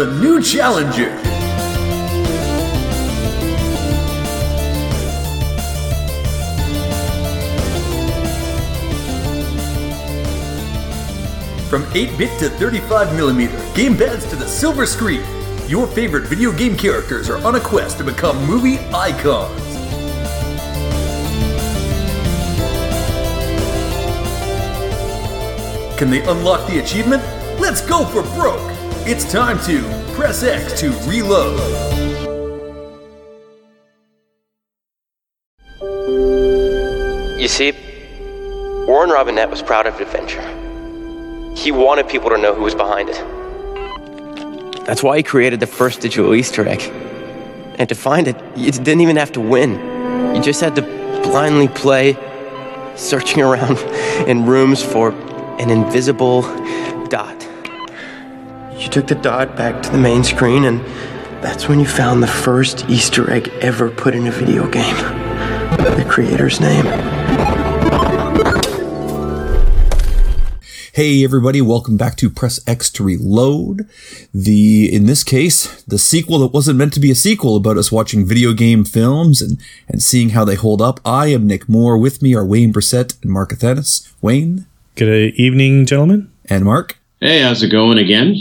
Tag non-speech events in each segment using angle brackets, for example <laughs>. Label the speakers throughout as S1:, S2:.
S1: a new challenger. From 8-bit to 35mm, gamepads to the silver screen, your favorite video game characters are on a quest to become movie icons. Can they unlock the achievement? Let's go for broke! It's time to press X to reload.
S2: You see, Warren Robinett was proud of Adventure. He wanted people to know who was behind it. That's why he created the first digital Easter egg. And to find it, you didn't even have to win. You just had to blindly play, searching around <laughs> in rooms for an invisible dot. You took the dot back to the main screen, and that's when you found the first Easter egg ever put in a video game. The creator's name.
S3: Hey everybody, welcome back to Press X to Reload. The in this case, the sequel that wasn't meant to be a sequel about us watching video game films and and seeing how they hold up. I am Nick Moore. With me are Wayne Brissett and Mark Athenis. Wayne.
S4: Good evening, gentlemen.
S3: And Mark.
S5: Hey, how's it going again?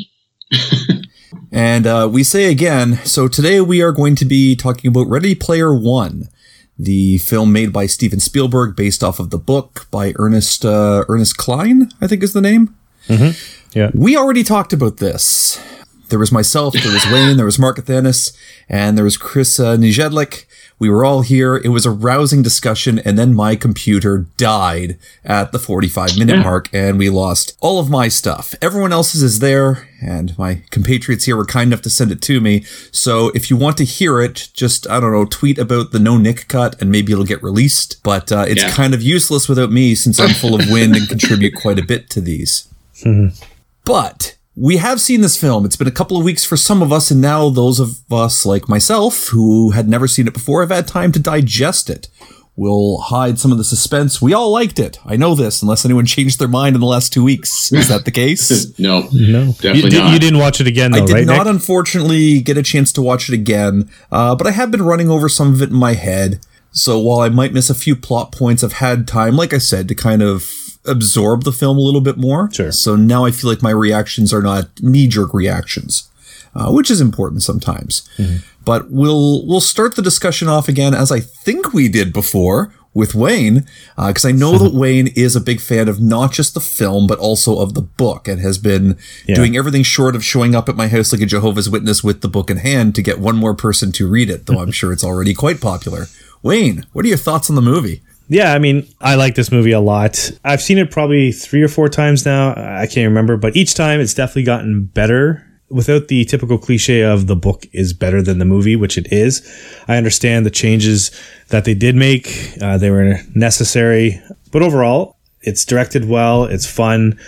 S5: <laughs>
S3: and uh, we say again, so today we are going to be talking about Ready Player One, the film made by Steven Spielberg based off of the book by Ernest uh, Ernest Cline, I think is the name.
S4: Mm-hmm. Yeah.
S3: We already talked about this. There was myself, there was Wayne, there was Mark Athenis, and there was Chris uh, Nijedlik. We were all here. It was a rousing discussion, and then my computer died at the 45 minute yeah. mark, and we lost all of my stuff. Everyone else's is there, and my compatriots here were kind enough to send it to me. So if you want to hear it, just, I don't know, tweet about the no Nick cut, and maybe it'll get released. But uh, it's yeah. kind of useless without me since I'm full of wind and contribute quite a bit to these.
S4: Mm-hmm. <laughs>
S3: But we have seen this film. It's been a couple of weeks for some of us, and now those of us like myself who had never seen it before have had time to digest it. We'll hide some of the suspense. We all liked it. I know this, unless anyone <laughs> changed their mind in the last two weeks. Is that the case? <laughs>
S5: no,
S4: no,
S5: definitely
S4: you, did,
S5: not.
S4: You didn't watch it again, though,
S3: I did
S4: right,
S3: not,
S4: Nick?
S3: unfortunately, get a chance to watch it again. Uh, but I have been running over some of it in my head. So while I might miss a few plot points, I've had time, like I said, to kind of absorb the film a little bit more.
S4: Sure.
S3: So now I feel like my reactions are not knee jerk reactions, uh, which is important sometimes.
S4: Mm-hmm.
S3: But we'll we'll start the discussion off again as I think we did before with Wayne, because uh, I know that <laughs> Wayne is a big fan of not just the film but also of the book, and has been
S4: Yeah.
S3: doing everything short of showing up at my house like a Jehovah's Witness with the book in hand to get one more person to read it. Though I'm <laughs> sure it's already quite popular. Wayne, what are your thoughts on the movie?
S4: Yeah, I mean, I like this movie a lot. I've seen it probably three or four times now. I can't remember, but each time it's definitely gotten better without the typical cliche of the book is better than the movie, which it is. I understand the changes that they did make, uh, they were necessary, but overall, it's directed well, it's fun,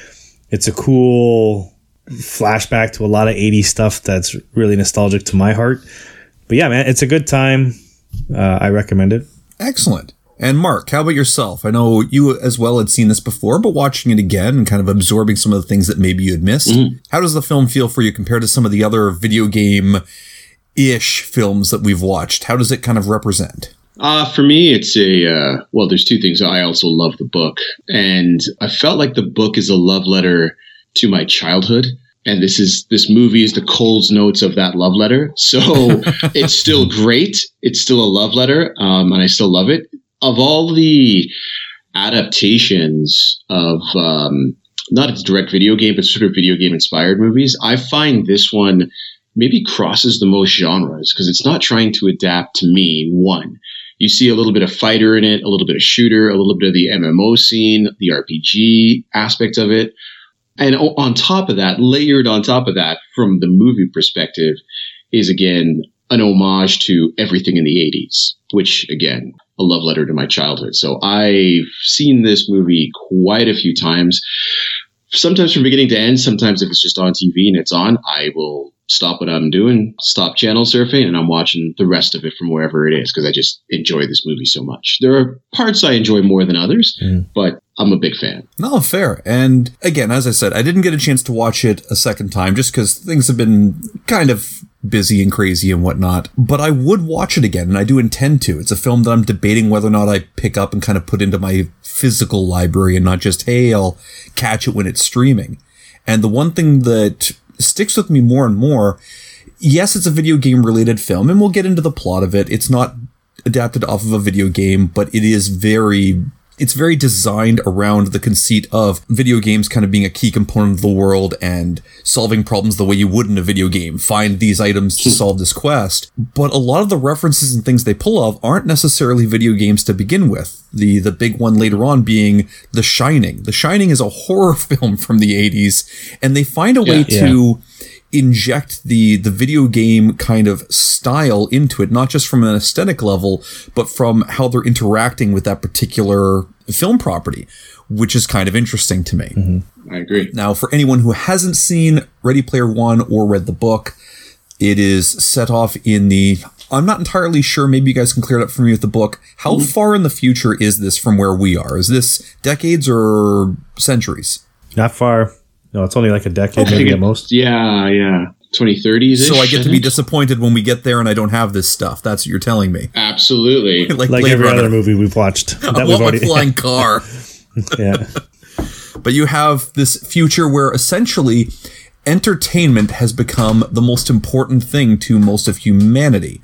S4: it's a cool flashback to a lot of 80s stuff that's really nostalgic to my heart. But yeah, man, it's a good time. Uh, I recommend it.
S3: Excellent. And Mark, how about yourself? I know you as well had seen this before, but watching it again and kind of absorbing some of the things that maybe you had missed. How does the film feel for you compared to some of the other video game ish films that we've watched? How does it kind of represent?
S5: Uh, for me, it's a uh, well. There's two things. I also love the book, and I felt like the book is a love letter to my childhood. And this is this movie is the Coles notes of that love letter. So <laughs> it's still great. It's still a love letter, um, and I still love it. Of all the adaptations of um, not a direct video game, but sort of video game inspired movies, I find this one maybe crosses the most genres because it's not trying to adapt to me. One, you see a little bit of fighter in it, a little bit of shooter, a little bit of the MMO scene, the RPG aspect of it. And on top of that, layered on top of that, from the movie perspective, is again an homage to everything in the 80s, which again, a love letter to my childhood. So I've seen this movie quite a few times. Sometimes from beginning to end, sometimes if it's just on TV and it's on, I will stop what I'm doing, stop channel surfing, and I'm watching the rest of it from wherever it is because I just enjoy this movie so much. There are parts I enjoy more than others,
S4: Mm.
S5: but I'm a big fan.
S3: No, fair. And again, as I said, I didn't get a chance to watch it a second time just because things have been kind of busy and crazy and whatnot. But I would watch it again, and I do intend to. It's a film that I'm debating whether or not I pick up and kind of put into my physical library and not just, hey, I'll catch it when it's streaming. And the one thing that sticks with me more and more, yes, it's a video game related film, and we'll get into the plot of it. It's not adapted off of a video game, but it is very it's very designed around the conceit of video games kind of being a key component of the world and solving problems the way you would in a video game. Find these items to hmm. solve this quest. But a lot of the references and things they pull off aren't necessarily video games to begin with. The the big one later on being The Shining. The Shining is a horror <laughs> film from the 80s and they find a way
S5: Yeah.
S3: to inject the the video game kind of style into it not just from an aesthetic level but from how they're interacting with that particular film property which is kind of interesting to me. Mm-hmm.
S5: I agree.
S3: now for anyone who hasn't seen ready player one or read the book it is set off in the i'm not entirely sure maybe you guys can clear it up for me with the book. How mm-hmm. far in the future is this from where we are? Is this decades or centuries?
S4: Not far. No, it's only like a decade, maybe
S5: think
S4: at most.
S5: Yeah, yeah. 2030s.
S3: so i get to be disappointed when we get there and i don't have this stuff that's what you're telling me
S5: Absolutely. <laughs>
S3: like,
S4: Like every
S3: Runner.
S4: other movie we've watched. <laughs>
S3: I
S4: That we've
S3: want my
S4: already.
S3: flying <laughs> car.
S4: Yeah.
S3: but you have this future where essentially entertainment has become the most important thing to most of humanity.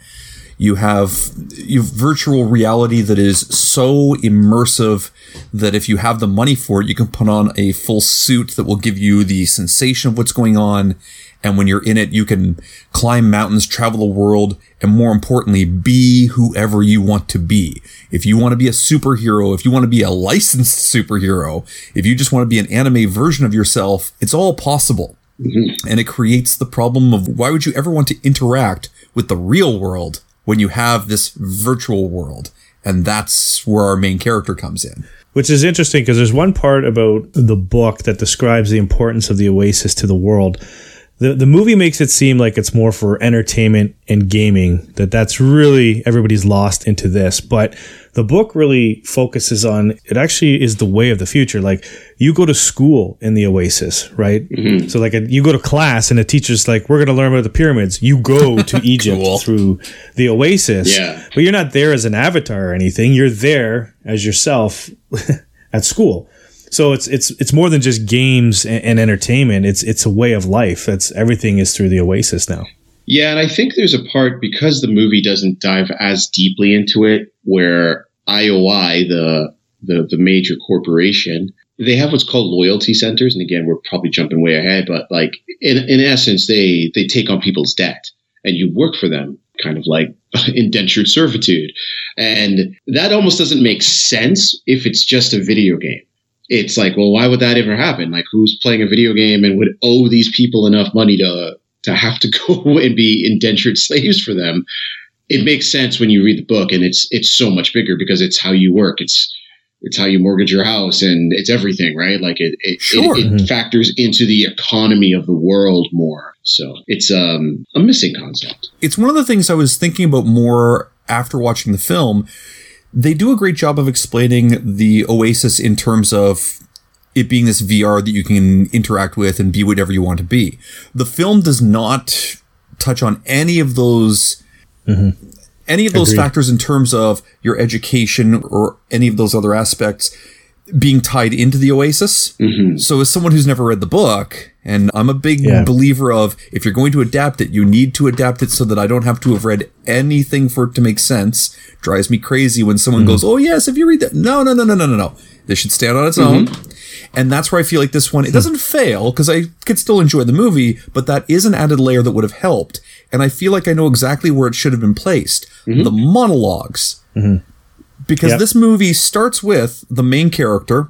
S3: You have you have virtual reality that is so immersive that if you have the money for it, you can put on a full suit that will give you the sensation of what's going on. And when you're in it, you can climb mountains, travel the world, and more importantly, be whoever you want to be. If you want to be a superhero, if you want to be a licensed superhero, if you just want to be an anime version of yourself, it's all possible. Mm-hmm. And it creates the problem of why would you ever want to interact with the real world when you have this virtual world? And that's where our main character comes in.
S4: Which is interesting because there's one part about the book that describes the importance of the Oasis to the world. The, the movie makes it seem like it's more for entertainment and gaming, that that's really everybody's lost into this. But the book really focuses on it actually is the way of the future. Like you go to school in the Oasis, right? Mm-hmm. So like a, you go to class and the teacher's like, we're going to learn about the pyramids. You go to <laughs> Egypt
S3: Cool.
S4: through the Oasis.
S5: Yeah.
S4: But you're not there as an avatar or anything. You're there as yourself <laughs> at school. So it's it's it's more than just games and, and entertainment. It's it's a way of life. That's everything is through the Oasis now.
S5: Yeah, and I think there's a part because the movie doesn't dive as deeply into it, where IOI, the the, the major corporation, they have what's called loyalty centers, and again, we're probably jumping way ahead, but like in in essence, they they take on people's debt, and you work for them, kind of like <laughs> indentured servitude, and that almost doesn't make sense if it's just a video game. It's like, well, why would that ever happen? Like, who's playing a video game and would owe these people enough money to to have to <laughs> go and be indentured slaves for them. It makes sense when you read the book, and it's it's so much bigger because it's how you work. It's it's how you mortgage your house, and it's everything, right? Like it it,
S3: Sure.
S5: it, it factors into the economy of the world more. So it's um, a missing concept.
S3: It's one of the things I was thinking about more after watching the film. They do a great job of explaining the Oasis in terms of it being this VR that you can interact with and be whatever you want to be. The film does not touch on any of those mm-hmm. any of those
S4: Agreed.
S3: factors in terms of your education or any of those other aspects being tied into the Oasis. Mm-hmm. So, as someone who's never read the book, and I'm a big
S4: Yeah.
S3: believer of if you're going to adapt it, you need to adapt it so that I don't have to have read anything for it to make sense. Drives me crazy when someone mm-hmm. goes, "Oh yes, if you read that." No, no, no, no, no, no, no. This should stand on its own. Mm-hmm. And that's where I feel like this one, it hmm. doesn't fail because I could still enjoy the movie, but that is an added layer that would have helped. And I feel like I know exactly where it should have been placed. The monologues. Because
S4: Yep.
S3: this movie starts with the main character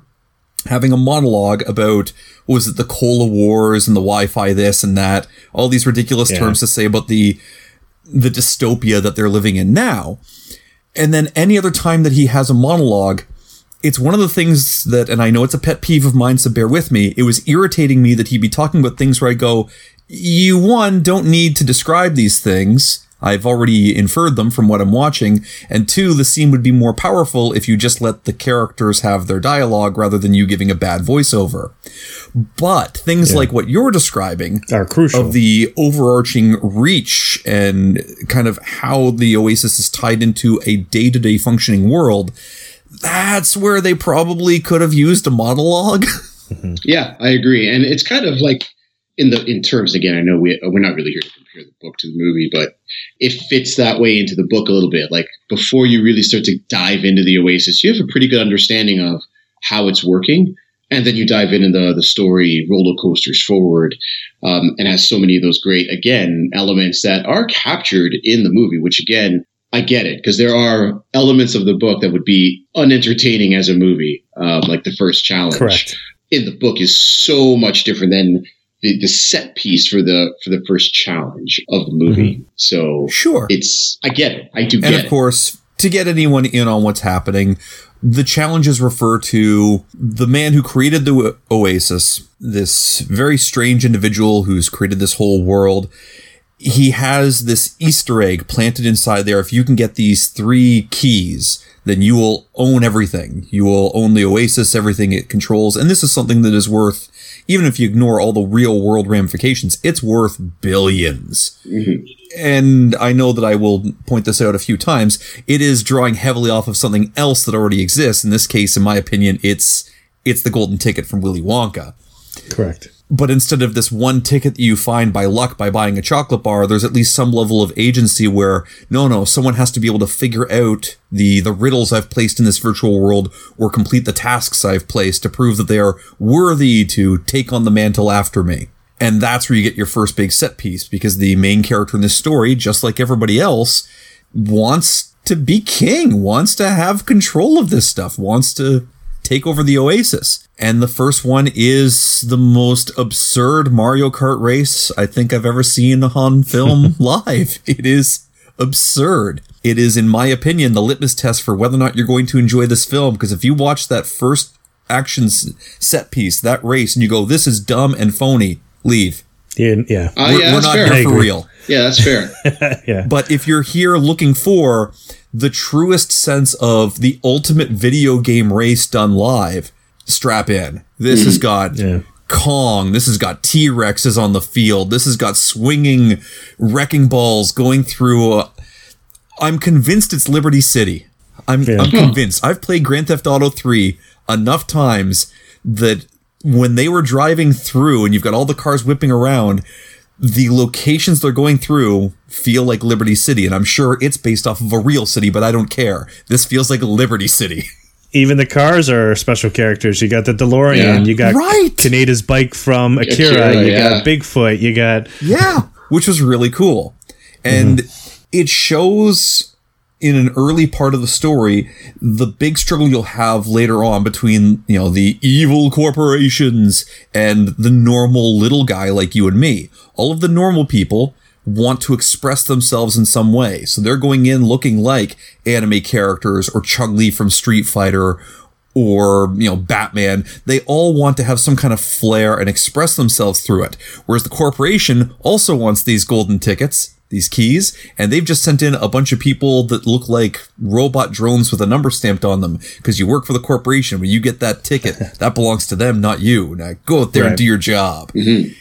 S3: having a monologue about what was it the cola wars and the wi-fi this and that all these ridiculous
S4: Yeah.
S3: terms to say about the the dystopia that they're living in now and then any other time that he has a monologue it's one of the things that and i know it's a pet peeve of mine so bear with me it was irritating me that he'd be talking about things where i go you one don't need to describe these things I've already inferred them from what I'm watching. And two, the scene would be more powerful if you just let the characters have their dialogue rather than you giving a bad voiceover. But things like what you're describing
S4: Are crucial.
S3: of the overarching reach and kind of how the Oasis is tied into a day to day functioning world, that's where they probably could have used a monologue. <laughs>
S5: Yeah, I agree, and it's kind of like in the in terms again. I know we we're not really here to compare the book to the movie, but it fits that way into the book a little bit. Like before you really start to dive into the Oasis, you have a pretty good understanding of how it's working, and then you dive into the the story roller coasters forward, um, and has so many of those great again elements that are captured in the movie. Which again, I get it because there are elements of the book that would be unentertaining as a movie, um, like the first challenge
S4: Correct.
S5: in the book is so much different than the, the set piece for the for the first challenge of the movie. Mm-hmm. So
S3: Sure.
S5: it's I get it. I do
S3: and
S5: get
S3: of
S5: it.
S3: course, to get anyone in on what's happening, the challenges refer to the man who created the Oasis, this very strange individual who's created this whole world. He has this Easter egg planted inside there. If you can get these three keys, then you will own everything. You will own the Oasis, everything it controls. And this is something that is worth, even if you ignore all the real world ramifications, it's worth billions mm-hmm. and I know that I will point this out a few times, it is drawing heavily off of something else that already exists. In this case, in my opinion, it's it's the golden ticket from Willy Wonka.
S4: Correct.
S3: But instead of this one ticket that you find by luck by buying a chocolate bar, there's at least some level of agency where no, no, someone has to be able to figure out the the riddles I've placed in this virtual world or complete the tasks I've placed to prove that they are worthy to take on the mantle after me. And that's where you get your first big set piece because the main character in this story, just like everybody else, wants to be king, wants to have control of this stuff, wants to take over the Oasis. And the first one is the most absurd Mario Kart race I think I've ever seen on film <laughs> live. It is absurd. It is, in my opinion, the litmus test for whether or not you're going to enjoy this film. Because if you watch that first action set piece, that race, and you go, this is dumb and phony, leave.
S4: Yeah. Yeah.
S5: Uh,
S3: we're
S5: yeah,
S3: we're
S5: that's
S3: not
S5: fair.
S3: here for real.
S5: Yeah, that's fair. <laughs>
S4: yeah.
S3: But if you're here looking for the truest sense of the ultimate video game race done live, strap in. This has got
S4: Yeah.
S3: Kong. This has got T Rexes on the field. This has got swinging wrecking balls going through. Uh, I'm convinced it's Liberty City. I'm,
S4: Yeah.
S3: I'm convinced. I've played Grand Theft Auto 3 enough times that when they were driving through and you've got all the cars whipping around, the locations they're going through feel like Liberty City. And I'm sure it's based off of a real city, but I don't care. This feels like Liberty City. <laughs>
S4: Even the cars are special characters. You got the DeLorean.
S5: Yeah.
S4: You got
S3: Right.
S4: Kaneda's bike from Akira.
S5: Akira,
S4: you
S5: yeah.
S4: got Bigfoot. You got
S3: Yeah. Which was really cool. And mm-hmm. it shows in an early part of the story the big struggle you'll have later on between, you know, the evil corporations and the normal little guy like you and me. All of the normal people want to express themselves in some way. So they're going in looking like anime characters or Chun Li from Street Fighter or you know Batman, they all want to have some kind of flair and express themselves through it. Whereas the corporation also wants these golden tickets, these keys, and they've just sent in a bunch of people that look like robot drones with a number stamped on them because you work for the corporation. When you get that ticket, <laughs> that belongs to them, not you. Now go out there and do your job. And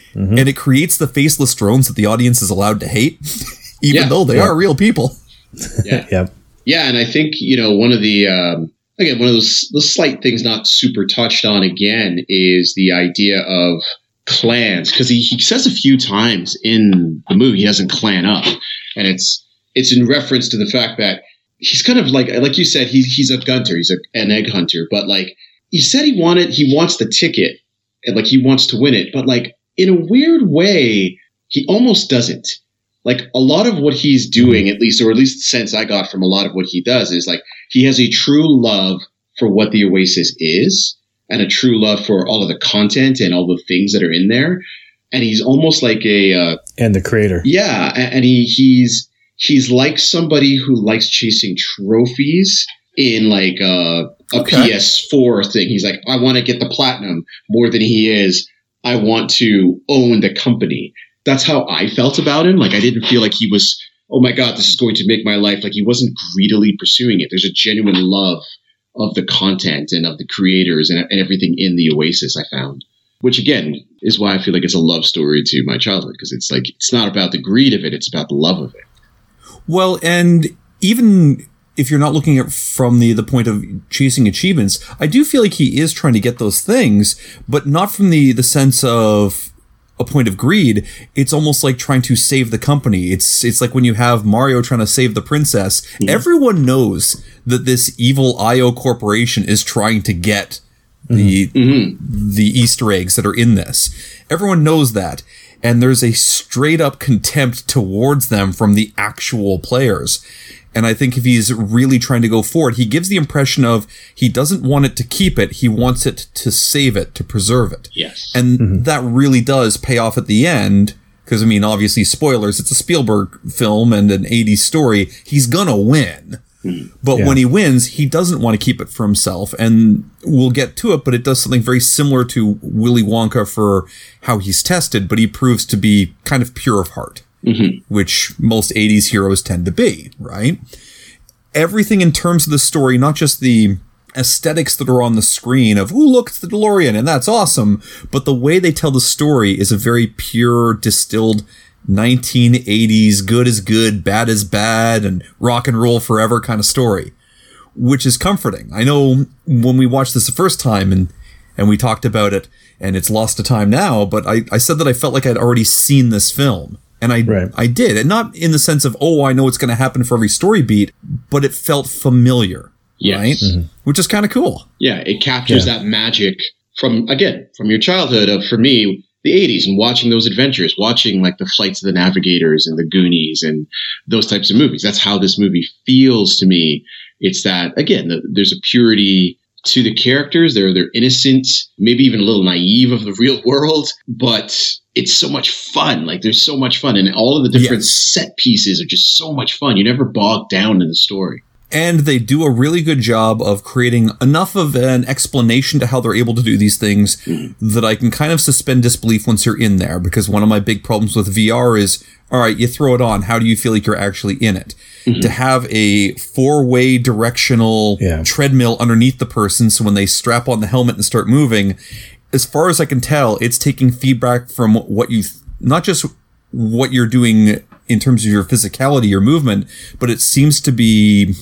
S3: it creates the faceless drones that the audience is allowed to hate, <laughs> even
S5: Yeah.
S3: though they are real people. <laughs>
S5: Yeah.
S4: Yep.
S5: Yeah, and I think you know one of the um, again one of those those slight things not super touched on again is the idea of clans because he, he says a few times in the movie he doesn't clan up, and it's it's in reference to the fact that he's kind of like like you said he's he's a gunter he's a, an egg hunter, but like he said he wanted he wants the ticket and like he wants to win it, but like in a weird way he almost doesn't. Like a lot of what he's doing, at least, or at least the sense I got from a lot of what he does is like he has a true love for what the Oasis is and a true love for all of the content and all the things that are in there. And he's almost like a, uh,
S4: And the creator.
S5: yeah, and he, he's, he's like somebody who likes chasing trophies in like a, a
S3: Okay.
S5: PS4 thing. He's like, I want to get the platinum more than he is. I want to own the company that's how I felt about him. Like I didn't feel like he was oh my god, this is going to make my life. Like he wasn't greedily pursuing it. There's a genuine love of the content and of the creators and, and everything in the Oasis. I found, which again is why I feel like it's a love story to my childhood because it's like it's not about the greed of it; it's about the love of it.
S3: Well, and even if you're not looking at from the the point of chasing achievements, I do feel like he is trying to get those things, but not from the the sense of a point of greed. It's almost like trying to save the company. It's it's like when you have Mario trying to save the princess. Everyone knows that this evil IO corporation is trying to get the mm-hmm. Mm-hmm. the Easter eggs that are in this. Everyone knows that. And there's a straight up contempt towards them from the actual players. And I think if he's really trying to go forward, he gives the impression of he doesn't want it to keep it, he wants it to save it, to preserve it.
S5: Yes.
S3: And mm-hmm. that really does pay off at the end. Because, I mean, obviously, spoilers, it's a Spielberg film and an 80s story. He's gonna win. Hmm. But
S4: Yeah.
S3: when he wins, he doesn't want to keep it for himself. And we'll get to it, but it does something very similar to Willy Wonka for how he's tested, but he proves to be kind of pure of heart, Mm-hmm. which most 80s heroes tend to be, right? Everything in terms of the story, not just the aesthetics that are on the screen of, ooh, look, it's the DeLorean, and that's awesome, but the way they tell the story is a very pure, distilled 1980s good is good, bad is bad, and rock and roll forever kind of story, which is comforting. I know when we watched this the first time and and we talked about it, and it's lost to time now, but I, I said that I felt like I'd already seen this film. And I
S4: Right.
S3: I did. And not in the sense of, oh, I know what's gonna happen for every story beat, but it felt familiar.
S5: Yes.
S3: Right? Mm-hmm. Which is kind of cool.
S5: Yeah, it captures
S4: Yeah.
S5: that magic from again from your childhood of for me the 80s and watching those adventures, watching like the flights of the navigators and the Goonies and those types of movies. That's how this movie feels to me. It's that again, the, there's a purity to the characters. They're they're innocent, maybe even a little naive of the real <laughs> world, but it's so much fun. Like there's so much fun, and all of the different
S3: Yes.
S5: set pieces are just so much fun. You never bogged down in the story.
S3: And they do a really good job of creating enough of an explanation to how they're able to do these things mm-hmm. that I can kind of suspend disbelief once you're in there. Because one of my big problems with VR is, all right, you throw it on. How do you feel like you're actually in it? Mm-hmm. To have a four way directional
S4: Yeah.
S3: treadmill underneath the person. So when they strap on the helmet and start moving, as far as I can tell, it's taking feedback from what you, not just what you're doing in terms of your physicality, your movement, but it seems to be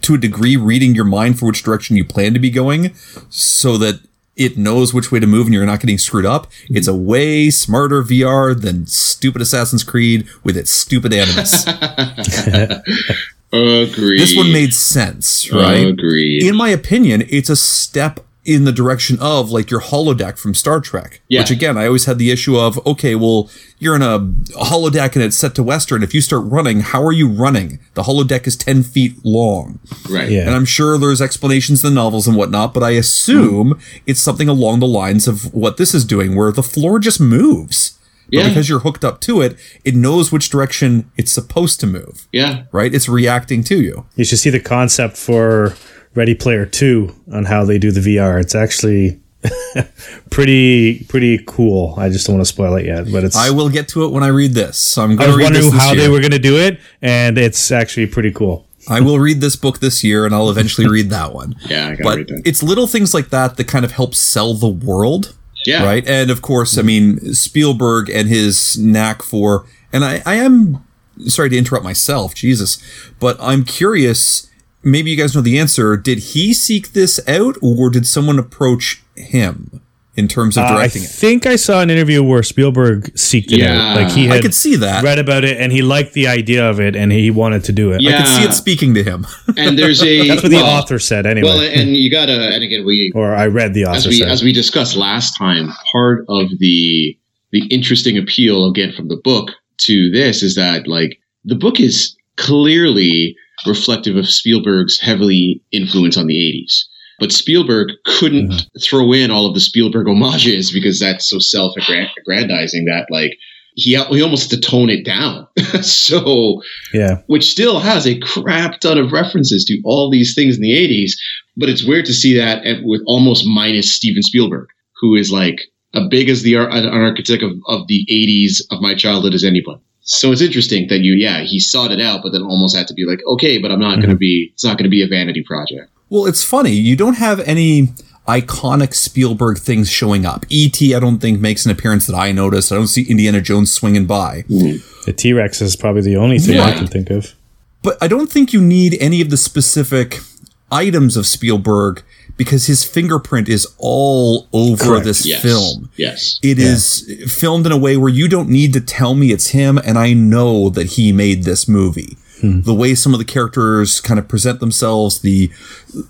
S3: to a degree reading your mind for which direction you plan to be going so that it knows which way to move and you're not getting screwed up. It's a way smarter VR than stupid Assassin's Creed with its stupid animus. <laughs> <laughs>
S5: Agreed.
S3: this one made sense, right?
S5: Agreed.
S3: In my opinion, it's a step in the direction of like your holodeck from Star Trek.
S5: Yeah.
S3: Which again, I always had the issue of, okay, well, you're in a, a holodeck and it's set to Western. If you start running, how are you running? The holodeck is 10 feet long.
S5: right.
S4: Yeah.
S3: And I'm sure there's explanations in the novels and whatnot, but I assume mm-hmm. it's something along the lines of what this is doing, where the floor just moves. But
S5: Yeah.
S3: because you're hooked up to it, it knows which direction it's supposed to move,
S5: Yeah.
S3: right? It's reacting to you.
S4: You should see the concept for Ready Player Two on how they do the VR. It's actually <laughs> pretty pretty cool. I just don't want to spoil it yet, but it's.
S3: I will get to it when I read this. So I'm
S4: I
S3: going
S4: was
S3: to read
S4: wondering
S3: this this
S4: how
S3: year.
S4: they were going to do it, and it's actually pretty cool.
S3: I will read this book this year, and I'll eventually read that one. <laughs>
S5: Yeah, I gotta
S3: but
S5: read
S3: it's little things like that that kind of help sell the world.
S5: Yeah.
S3: Right. And of course, I mean, Spielberg and his knack for, and I, I am sorry to interrupt myself, Jesus, but I'm curious. Maybe you guys know the answer. Did he seek this out, or did someone approach him in terms of
S4: Uh, I
S3: directing it?
S4: I think I saw an interview where Spielberg seeked it
S5: Yeah.
S4: out. Like he had I
S3: could see that.
S4: read about it and he liked the idea of it and he wanted to do it.
S5: Yeah.
S3: I could see it speaking to him.
S5: And there's a <laughs>
S4: That's what the author said anyway.
S5: Well, and you gotta, and again, we
S4: or I read the author
S5: as
S4: author
S5: we
S4: said.
S5: as we discussed last time, part of the the interesting appeal again from the book to this is that like the book is clearly reflective of Spielberg's heavily influence on the 80s. But Spielberg couldn't
S4: Mm-hmm.
S5: throw in all of the Spielberg homages because that's so self-aggrandizing that like he he almost had to tone it down. <laughs> so
S4: yeah.
S5: which still has a crap ton of references to all these things in the 80s. But it's weird to see that at- with almost minus Steven Spielberg, who is like a big as the an architect of, of the 80s of my childhood as anyone. So it's interesting that you, yeah, he sought it out, but then almost had to be like, okay, but I'm not going to mm-hmm. be, it's not going to be a vanity project.
S3: Well, it's funny. You don't have any iconic Spielberg things showing up. E.T., I don't think makes an appearance that I noticed. I don't see Indiana Jones swinging by. Mm.
S4: The T Rex is probably the only thing I can think of.
S3: But I don't think you need any of the specific items of Spielberg because his fingerprint is all over
S4: Correct.
S3: this
S5: Yes.
S3: film.
S5: Yes.
S3: It is filmed in a way where you don't need to tell me it's him, and I know that he made this movie. Hmm. The way some of the characters kind of present themselves, the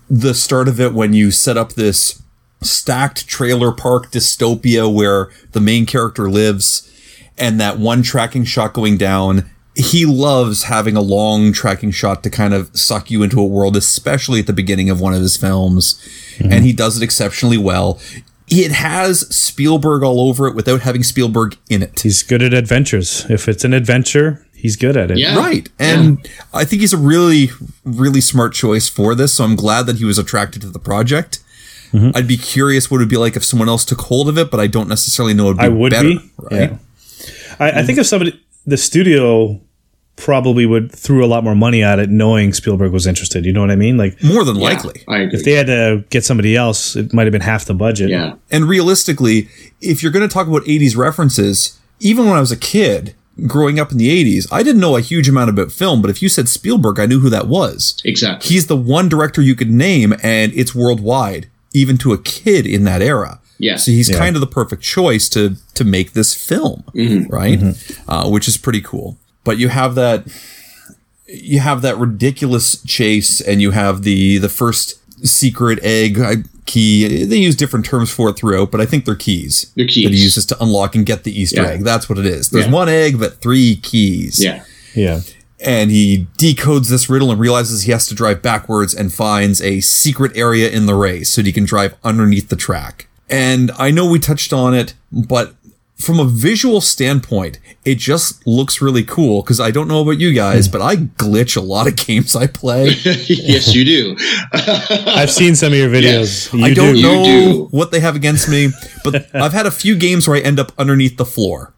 S3: the start of it when you set up this stacked trailer park dystopia where the main character lives, and that one tracking shot going down. He loves having a long tracking shot to kind of suck you into a world, especially at the beginning of one of his films. Mm-hmm. And he does it exceptionally well. It has Spielberg all over it without having Spielberg in it.
S4: He's good at adventures. If it's an adventure, he's good at it.
S5: Yeah.
S3: Right. And I think he's a really, really smart choice for this. So I'm glad that he was attracted to the project. Mm-hmm. I'd be curious what it would be like if someone else took hold of it, but I don't necessarily know it'd be
S4: I would
S3: better.
S4: be.
S3: Right.
S4: Yeah. I, I think if somebody, the studio probably would threw a lot more money at it, knowing Spielberg was interested. You know what I mean? Like
S3: More than
S5: Yeah,
S3: likely.
S5: I agree.
S4: if they had to get somebody else, it might have been half the budget.
S5: yeah.
S3: And realistically, if you're going to talk about 80s references, even when I was a kid growing up in the 80s, I didn't know a huge amount about film, but if you said Spielberg, I knew who that was.
S5: Exactly.
S3: He's the one director you could name, and it's worldwide, even to a kid in that era.
S5: Yeah.
S3: So he's
S4: Yeah.
S3: kind of the perfect choice to to make this film, right? Uh, which is pretty cool. But you have that you have that ridiculous chase, and you have the the first secret egg key. They use different terms for it throughout, but I think they're keys.
S5: They're keys.
S3: that he uses to unlock and get the Easter
S5: Yeah.
S3: egg. That's what it is. There's
S5: Yeah.
S3: one egg, but three keys
S5: Yeah.
S4: Yeah.
S3: and he decodes this riddle and realizes he has to drive backwards and finds a secret area in the race so he can drive underneath the track. And I know we touched on it, but from a visual standpoint, it just looks really cool because I don't know about you guys, hmm. but I glitch a lot of <laughs> games I play. <laughs>
S5: yes, you do. <laughs>
S4: I've seen some of your videos.
S5: Yes.
S4: You
S3: I don't
S4: do.
S3: know
S5: do.
S3: what they have against me, but I've had a few games where I end up underneath the floor.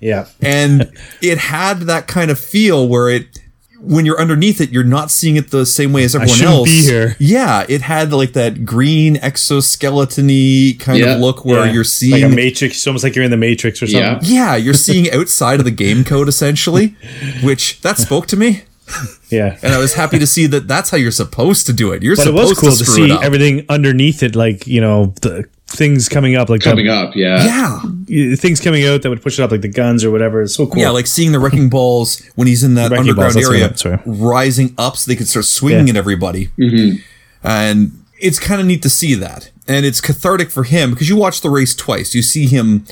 S4: Yeah.
S3: and it had that kind of feel where it when you're underneath it you're not seeing it the same way as everyone
S4: shouldn't
S3: else
S4: be here.
S3: yeah it had like that green exoskeleton-y kind
S5: Yeah.
S3: of look where
S4: Yeah.
S3: you're seeing like
S4: a matrix. It's almost like you're in the matrix or something.
S5: Yeah.
S3: yeah you're seeing outside of the game code essentially <laughs> which that spoke to me
S4: Yeah.
S3: and i was happy to see that that's how you're supposed to do it you're
S4: But it
S3: supposed
S4: was cool
S3: to
S4: to see
S3: it up.
S4: everything underneath it, like you know the things coming up, like
S5: Coming up, yeah.
S3: yeah
S4: things coming out that would push it up, like the guns or whatever. It's so cool.
S3: Yeah, like seeing the wrecking balls when he's in that underground
S4: balls, that's what I
S3: area,
S4: meant, sorry.
S3: rising up so they could start swinging
S4: Yeah.
S3: at everybody. And it's kind of neat to see that. And it's cathartic for him because you watch the race twice. You see him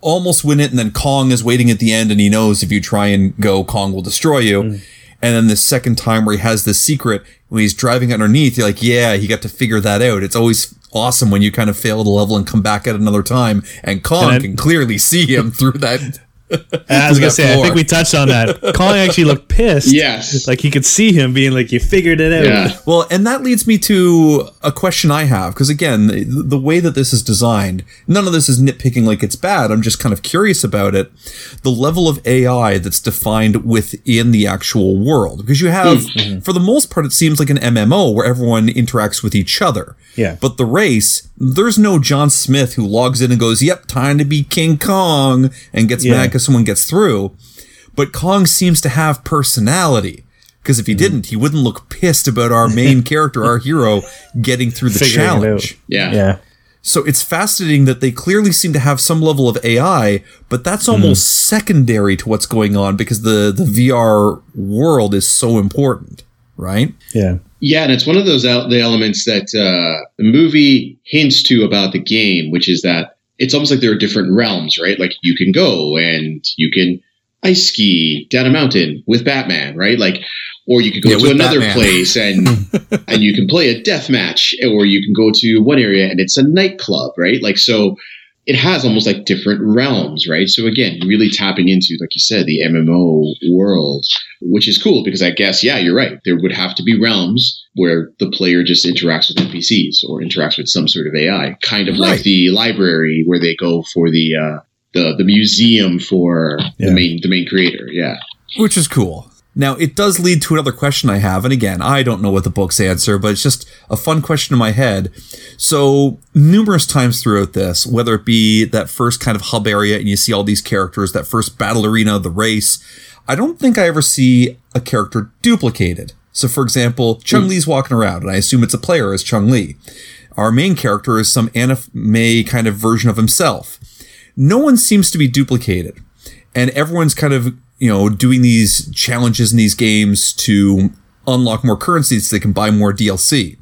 S3: almost win it, and then Kong is waiting at the end, and he knows if you try and go, Kong will destroy you.
S4: Mm.
S3: And then the second time where he has the secret, when he's driving underneath, you're like, yeah, he got to figure that out. It's always awesome when you kind of fail the level and come back at another time, and Kong
S4: And I-
S3: can clearly see him through that.
S4: And I was gonna
S3: that
S4: say, I think we touched on that. <laughs> Kong actually looked pissed.
S5: Yes.
S4: like he could see him being like, "You figured it out."
S5: Yeah.
S3: Well, and that leads me to a question I have because again, the, the way that this is designed, none of this is nitpicking like it's bad. I'm just kind of curious about it. The level of AI that's defined within the actual world because you have, hmm. mm-hmm. for the most part, it seems like an MMO where everyone interacts with each other.
S4: Yeah.
S3: But the race, there's no John Smith who logs in and goes, "Yep, time to be King Kong," and gets
S4: Yeah.
S3: mad because someone gets through. But Kong seems to have personality. Because if
S4: Mm-hmm.
S3: he didn't, he wouldn't look pissed about our main <laughs> character, our hero, getting through the
S4: Figuring it out.
S3: challenge.
S5: Yeah.
S4: yeah.
S3: So it's fascinating that they clearly seem to have some level of AI, but that's almost
S4: Mm-hmm.
S3: secondary to what's going on because the, the VR world is so important, right?
S4: Yeah.
S5: Yeah, and it's one of those el- the elements that uh, the movie hints to about the game, which is that it's almost like there are different realms, right? Like you can go and you can ice ski down a mountain with Batman, right? Like, or you could go
S3: Yeah,
S5: to another
S3: Batman.
S5: place and <laughs> and you can play a death match, or you can go to one area and it's a nightclub, right? Like so. It has almost like different realms, right? So again, really tapping into, like you said, the MMO world, which is cool because I guess, yeah, you're right. There would have to be realms where the player just interacts with NPCs or interacts with some sort of AI, kind of like the library where they go for the uh, the the museum for
S4: Yeah.
S5: the main the main creator. Yeah.
S3: which is cool. Now, it does lead to another question I have. And again, I don't know what the books answer, but it's just a fun question in my head. So, numerous times throughout this, whether it be that first kind of hub area and you see all these characters, that first battle arena, the race, I don't think I ever see a character duplicated. So, for example, Chung hmm. Li's walking around, and I assume it's a player as Chung Li. Our main character is some anime kind of version of himself. No one seems to be duplicated and everyone's kind of you know doing these challenges in these games to unlock more currencies so they can buy more DLC.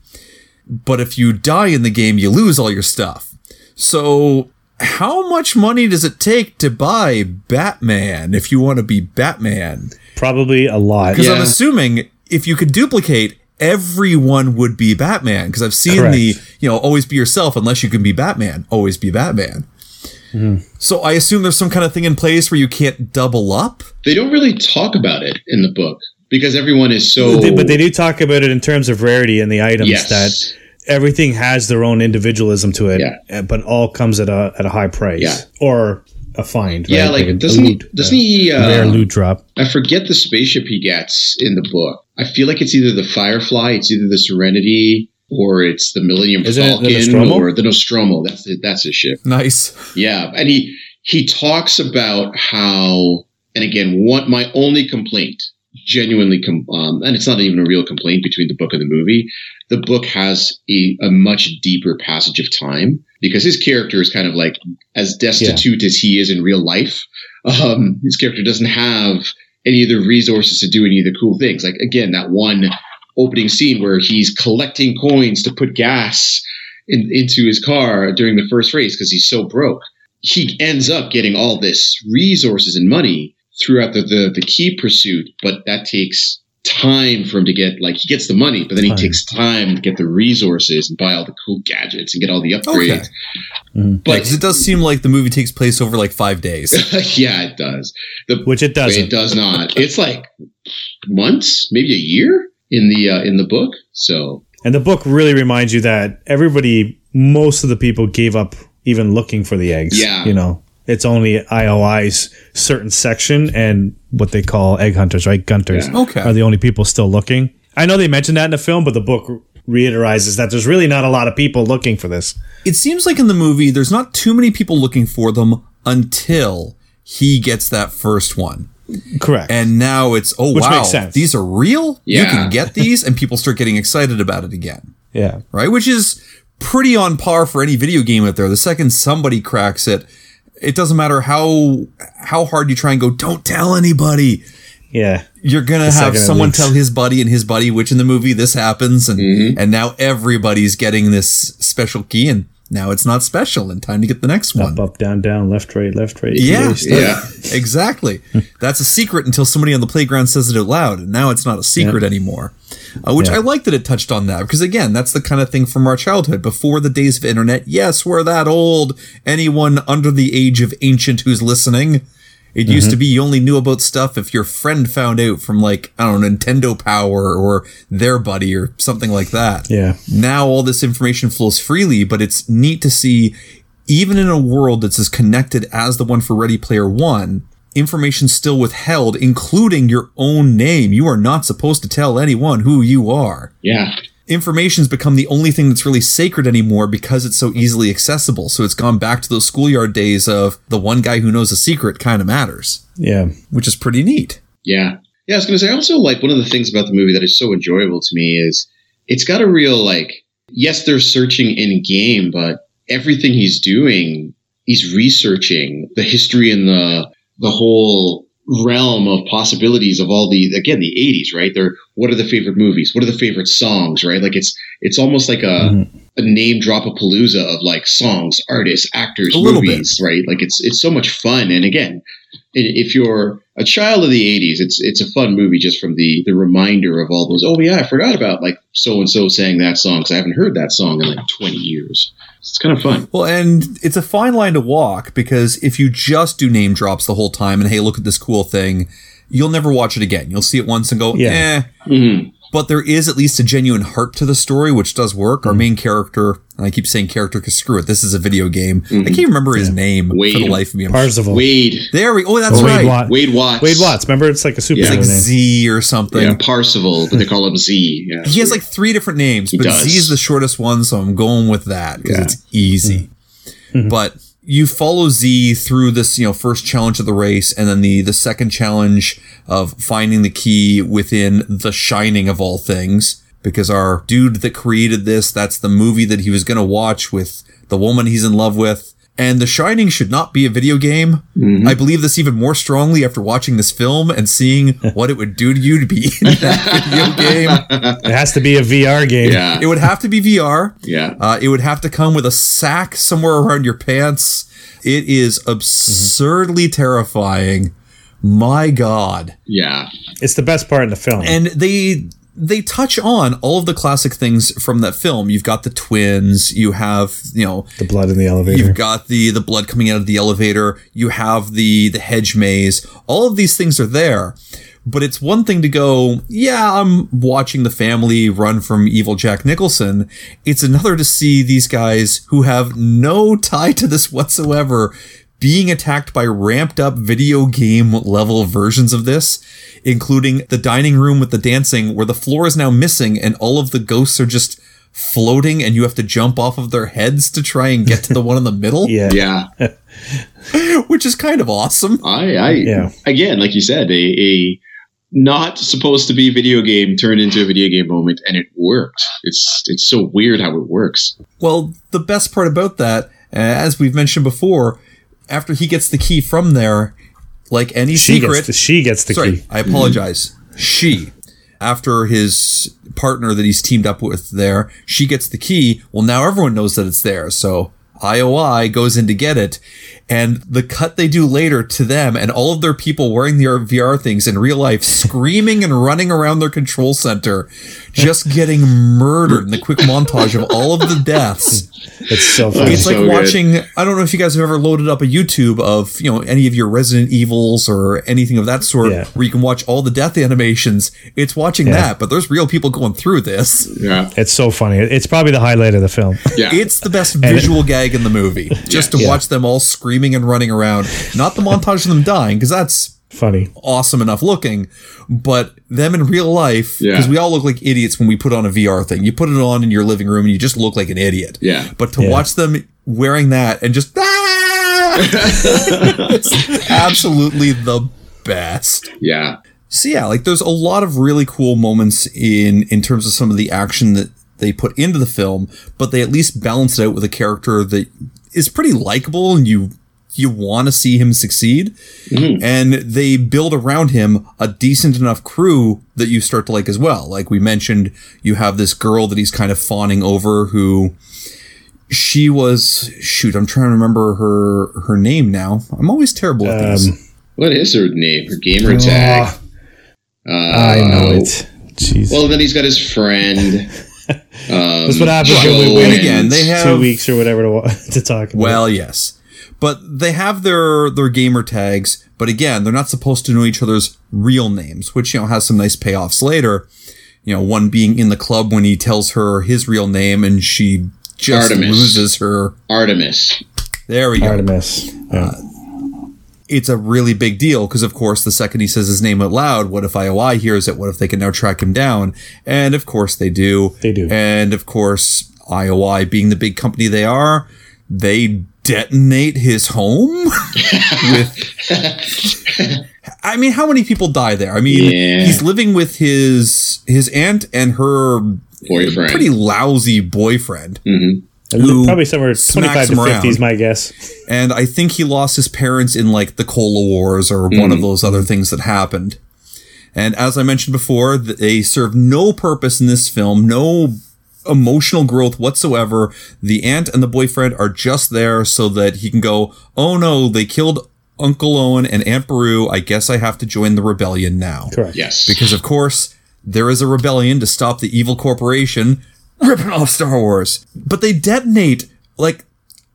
S3: But if you die in the game, you lose all your stuff. So how much money does it take to buy Batman if you want to be Batman?
S4: Probably a lot.
S3: Because I'm assuming if you could duplicate, everyone would be Batman. Because I've seen
S4: Correct.
S3: the, you know, always be yourself unless you can be Batman. Always be Batman. So I assume there's some kind of thing in place where you can't double up.
S5: They don't really talk about it in the book because everyone is so.
S4: They- but they do talk about it in terms of rarity and the items
S5: Yes.
S4: that everything has their own individualism to it,
S5: Yeah.
S4: uh, but all comes at a at a high price
S5: Yeah.
S4: or a find.
S5: yeah,
S4: right?
S5: like
S4: a- a
S5: doesn't he? Doesn't
S4: a
S5: he?
S4: rare
S5: Uh,
S4: loot drop?
S5: I forget the spaceship he gets in the book. I feel like it's either the Firefly, it's either the Serenity, or it's the Millennium
S4: Isn't
S5: Falcon, or the Nostromo. That's it. That's his ship.
S3: Nice.
S5: Yeah, and he he talks about how, and again, what my only complaint, genuinely, com- um, and it's not even a real complaint between the book and the movie. The book has a, a much deeper passage of time because his character is kind of like as destitute as he is in real life. Um, his character doesn't have any of the resources to do any of the cool things. Like again, that one opening scene where he's collecting coins to put gas in, into his car during the first race because he's so broke he ends up getting all this resources and money throughout the, the the key pursuit, but that takes time for him to get like he gets the money, but then he takes time to get the resources and buy all the cool gadgets and get all the upgrades.
S3: Okay.
S4: Mm-hmm.
S5: But
S3: Because it does seem like the movie takes place over like five days. <laughs>
S5: yeah, it does. The
S4: Which it doesn't.
S5: It does not. It's like months, maybe a year in the uh, in the book. So
S4: And the book really reminds you that everybody, most of the people gave up even looking for the eggs.
S5: Yeah.
S4: You know, it's only IOI's certain section and what they call egg hunters, right? Gunters
S5: Yeah.
S3: Okay.
S4: are the only people still looking. I know they mentioned that in the film, but the book reiterizes that there's really not a lot of people looking for this.
S3: it seems like in the movie, there's not too many people looking for them until he gets that first one.
S4: Correct.
S3: And now it's, oh,
S4: Which
S3: wow,
S4: makes sense.
S3: these are real? You can get these? And people start getting excited about it again.
S4: yeah.
S3: right? Which is pretty on par for any video game out there. The second somebody cracks it, it doesn't matter how how hard you try and go, don't tell anybody.
S4: Yeah.
S3: You're gonna
S4: second
S3: have someone tell his buddy and his buddy, which in the movie this happens, and
S5: Mm-hmm.
S3: and now everybody's getting this special key, and now it's not special, and time to get the next one.
S4: Up, up, down, down, left, right, left, right.
S3: Yeah.
S5: Yeah.
S3: exactly. <laughs> That's a secret until somebody on the playground says it out loud, and now it's not a secret anymore. Uh, which
S4: Yeah.
S3: I like that it touched on that because again, that's the kind of thing from our childhood before the days of internet. Yes, we're that old. Anyone under the age of ancient who's listening. It used to mm-hmm. be you only knew about stuff if your friend found out from like I don't know Nintendo Power or their buddy or something like that
S4: Yeah.
S3: now all this information flows freely, but it's neat to see, even in a world that's as connected as the one for Ready Player One, information still withheld, including your own name. You are not supposed to tell anyone who you are.
S5: yeah,
S3: Information's become the only thing that's really sacred anymore because it's so easily accessible. So it's gone back to those schoolyard days of the one guy who knows a secret kind of matters,
S4: Yeah.
S3: which is pretty neat.
S5: Yeah. Yeah, I was going to say, I also like one of the things about the movie that is so enjoyable to me is it's got a real, like, yes, they're searching in game, but everything he's doing, he's researching the history and the, the whole realm of possibilities of all the, again, the 80s, right? They're, what are the favorite movies? What are the favorite songs, right? Like, it's, it's almost like a, mm-hmm. a name drop a palooza of like songs, artists, actors,
S3: A
S5: movies, right? Like, it's, it's so much fun. And again, if you're a child of the 80s it's it's a fun movie just from the the reminder of all those oh yeah i forgot about like so and so sang that song because i haven't heard that song in like 20 years it's kind of fun
S3: Well, and it's a fine line to walk because if you just do name drops the whole time and hey, look at this cool thing, you'll never watch it again. You'll see it once and go,
S4: Yeah.
S3: eh.
S5: Mhm.
S3: But there is at least a genuine heart to the story, which does work. Our hmm. main character, and I keep saying character because screw it, this is a video game. I hmm. can't remember his name for the life of me. I'm
S4: Parzival.
S5: Wade.
S3: There we. Oh, that's oh,
S4: Wade
S3: right.
S4: Watt.
S5: Wade Watts.
S4: Wade Watts. Remember, it's like a superhero
S5: Yeah.
S3: Like
S4: name.
S3: Z or something.
S5: Yeah, Parzival, but they call him Z. <laughs> Yeah,
S3: He has like three different names, but
S5: does.
S3: Z is the shortest one, so I'm going with that because
S5: Yeah.
S3: it's easy. Hmm. But you follow Z through this, you know, first challenge of the race, and then the the second challenge of finding the key within The Shining of all things. Because our dude that created this, that's the movie that he was to watch with the woman he's in love with. And The Shining should not be a video game. I believe this even more strongly after watching this film and seeing <laughs> what it would do to you to be in that video game.
S4: It has to be a VR game.
S5: yeah,
S3: It would have to be VR.
S5: yeah.
S3: Uh, it would have to come with a sack somewhere around your pants. It is absurdly terrifying. My God.
S5: yeah.
S4: It's the best part in the film.
S3: And they they touch on all of the classic things from that film. You've got the twins. You have you know
S4: the blood in the elevator.
S3: You've got the the blood coming out of the elevator. You have the the hedge maze. All of these things are there. But it's one thing to go, yeah, I'm watching the family run from evil Jack Nicholson. It's another to see these guys who have no <laughs> tie to this whatsoever being attacked by ramped up video game level versions of this, including the dining room with the dancing where the floor is now missing and all of the ghosts are just floating and you have to jump off of their heads to try and get to the one in the middle, <laughs>
S4: yeah.
S5: Yeah, <laughs>
S3: which is kind of awesome.
S5: I, I,
S4: Yeah.
S5: again, like you said, a, a not supposed to be video game turned into a video game moment, and it worked. It's it's so weird how it works.
S3: Well, the best part about that, uh, as we've mentioned before, after he gets the key from there, like any
S4: She
S3: secret,
S4: gets the, she gets the
S3: sorry,
S4: key.
S3: I apologize. She, after his partner that he's teamed up with there, she gets the key. Well, now everyone knows that it's there. So IOI goes in to get it. And the cut they do later to them and all of their people wearing their VR things in real life, <laughs> screaming and running around their control center, just getting murdered in the quick montage of all of the deaths.
S4: It's so funny.
S3: It's like
S5: so good.
S3: watching. I don't know if you guys have ever loaded up a YouTube of you know any of your Resident Evils or anything of that sort,
S4: Yeah.
S3: where you can watch all the death animations. It's watching
S4: Yeah.
S3: that, but there's real people going through this.
S5: Yeah,
S4: It's so funny. It's probably the highlight of the film.
S5: yeah.
S3: It's the best visual gag in the movie, <laughs> just to
S4: Yeah.
S3: watch them all screaming and running around. Not the montage of them dying, because that's
S4: Funny.
S3: awesome enough looking, but them in real life, because
S5: Yeah.
S3: we all look like idiots when we put on a VR thing. You put it on in your living room and you just look like an idiot.
S5: Yeah.
S3: But to
S4: Yeah.
S3: watch them wearing that and just ah, <laughs> it's absolutely the best.
S5: yeah,
S3: So yeah, like there's a lot of really cool moments in in terms of some of the action that they put into the film, but they at least balance it out with a character that is pretty likable and you you want to see him succeed. And they build around him a decent enough crew that you start to like as well. Like we mentioned, you have this girl that he's kind of fawning over who she was shoot, I'm trying to remember her her name now. I'm always terrible at these.
S4: Um,
S5: what is her name? Her gamer tag. Uh,
S4: I know it. Jeez.
S5: Well, then he's got his friend. <laughs> Um,
S4: That's what happens when we
S3: and
S4: wait
S3: again, they have
S4: two weeks or whatever to, <laughs> to talk about.
S3: Well, yes. But they have their their gamer tags, but again, they're not supposed to know each other's real names, which you know has some nice payoffs later. You know, one being in the club when he tells her his real name and she just
S5: Artemis.
S3: loses her.
S5: Artemis.
S3: There we go.
S4: Artemis. Yeah.
S3: It's a really big deal because, of course, the second he says his name out loud, what if IOI hears it? What if they can now track him down? And of course they do.
S4: They do.
S3: And of course, IOI being the big company they are, they detonate his home <laughs> with I mean, how many people die there? I mean,
S5: Yeah.
S3: he's living with his his aunt and her
S5: Boyfriend.
S3: pretty lousy boyfriend.
S5: Mhm.
S3: Who
S4: Probably somewhere 25 to
S3: him
S4: 50 is
S3: around.
S4: my guess.
S3: And I think he lost his parents in like the Cola Wars or one of mm-hmm. those other things that happened. And as I mentioned before, they serve no purpose in this film, no emotional growth whatsoever. The aunt and the boyfriend are just there so that he can go, oh no, they killed Uncle Owen and Aunt Beru. I guess I have to join the rebellion now.
S4: Correct.
S5: Yes.
S3: Because of course, there is a rebellion to stop the evil corporation ripping off Star Wars. But they detonate like